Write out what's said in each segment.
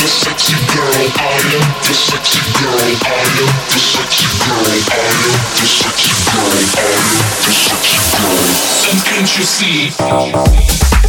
the sexy girl. I am the sexy girl. I am the sexy girl. I am the sexy girl. I am the sexy girl. And can't you see?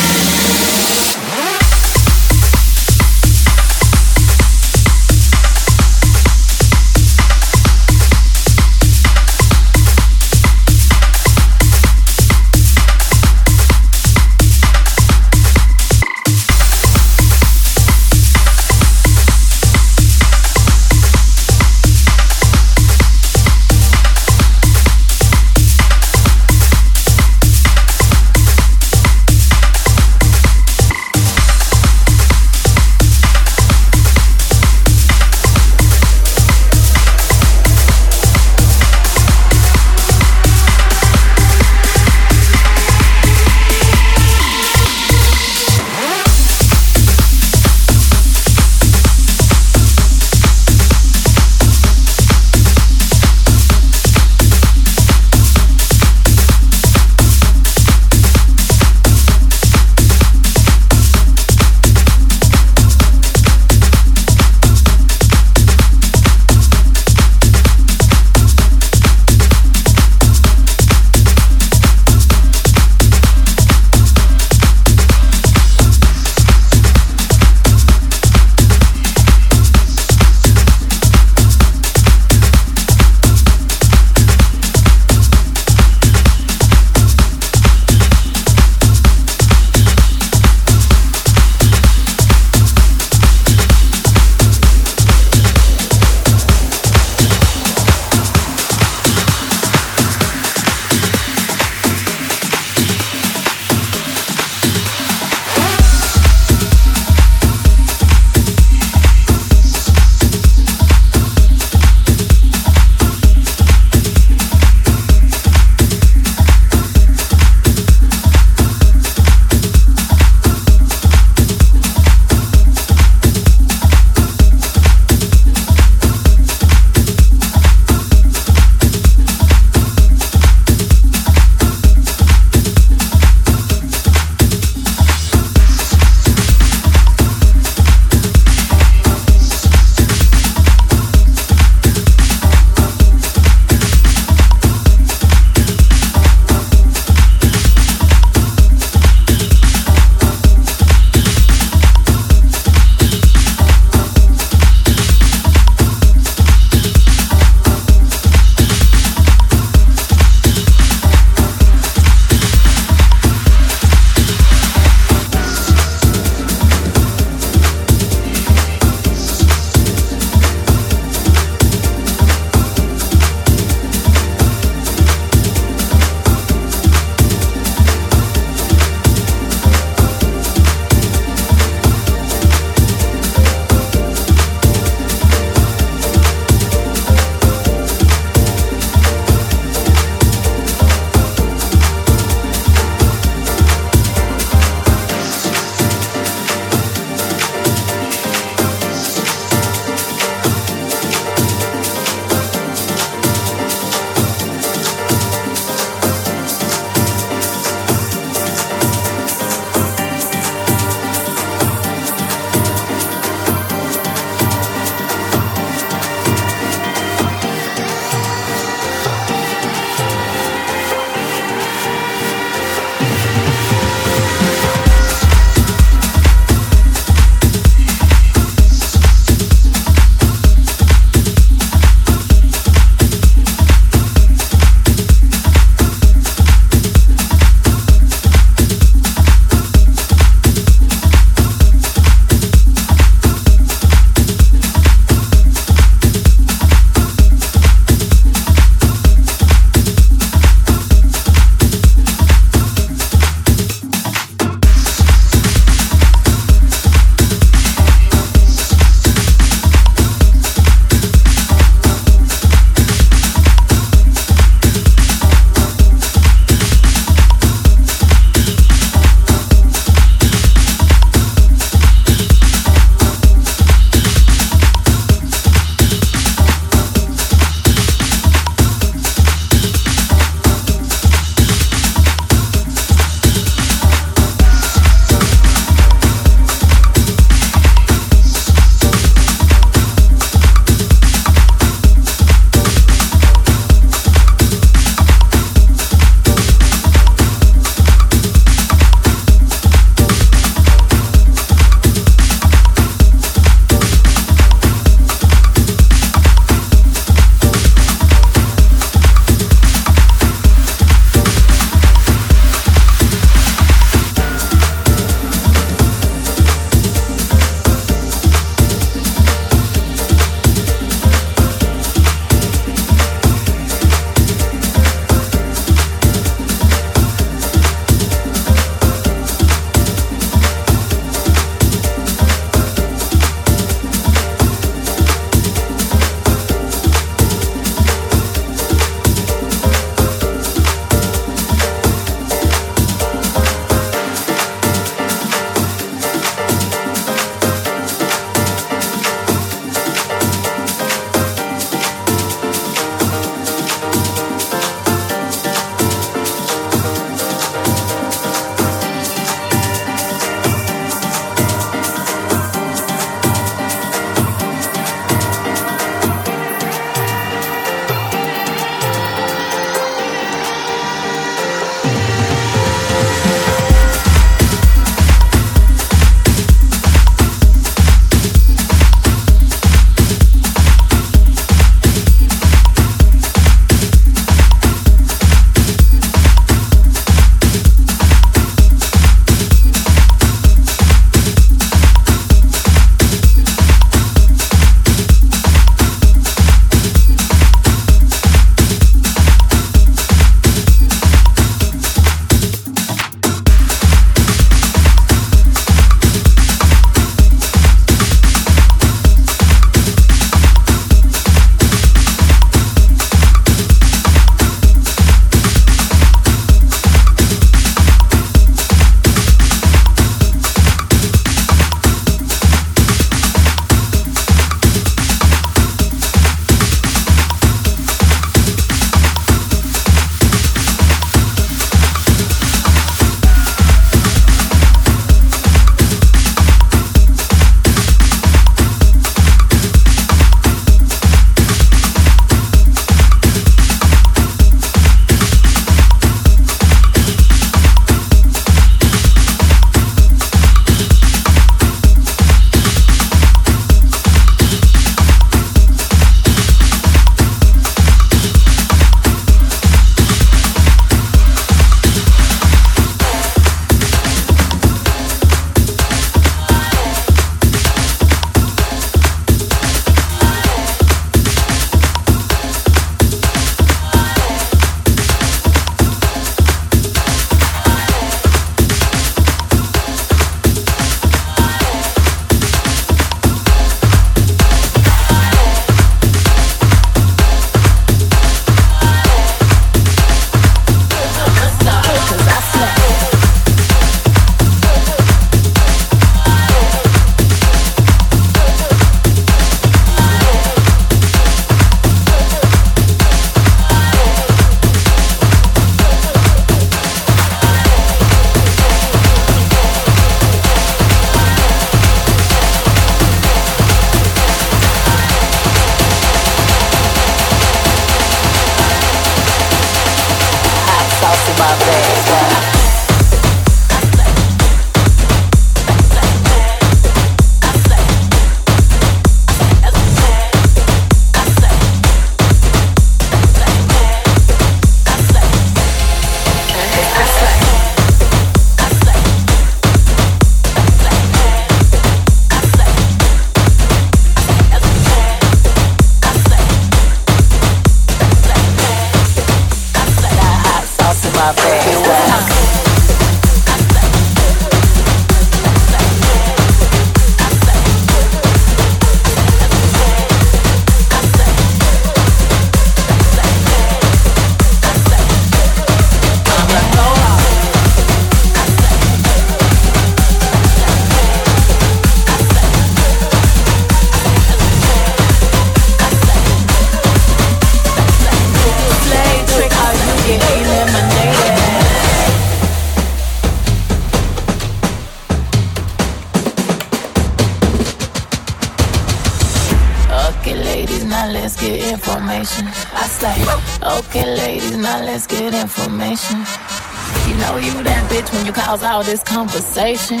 Conversation.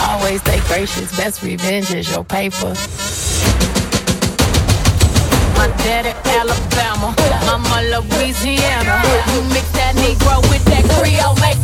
Always stay gracious, best revenge is your paper. My daddy Alabama, mama Louisiana. You mix that Negro with that Creole, make.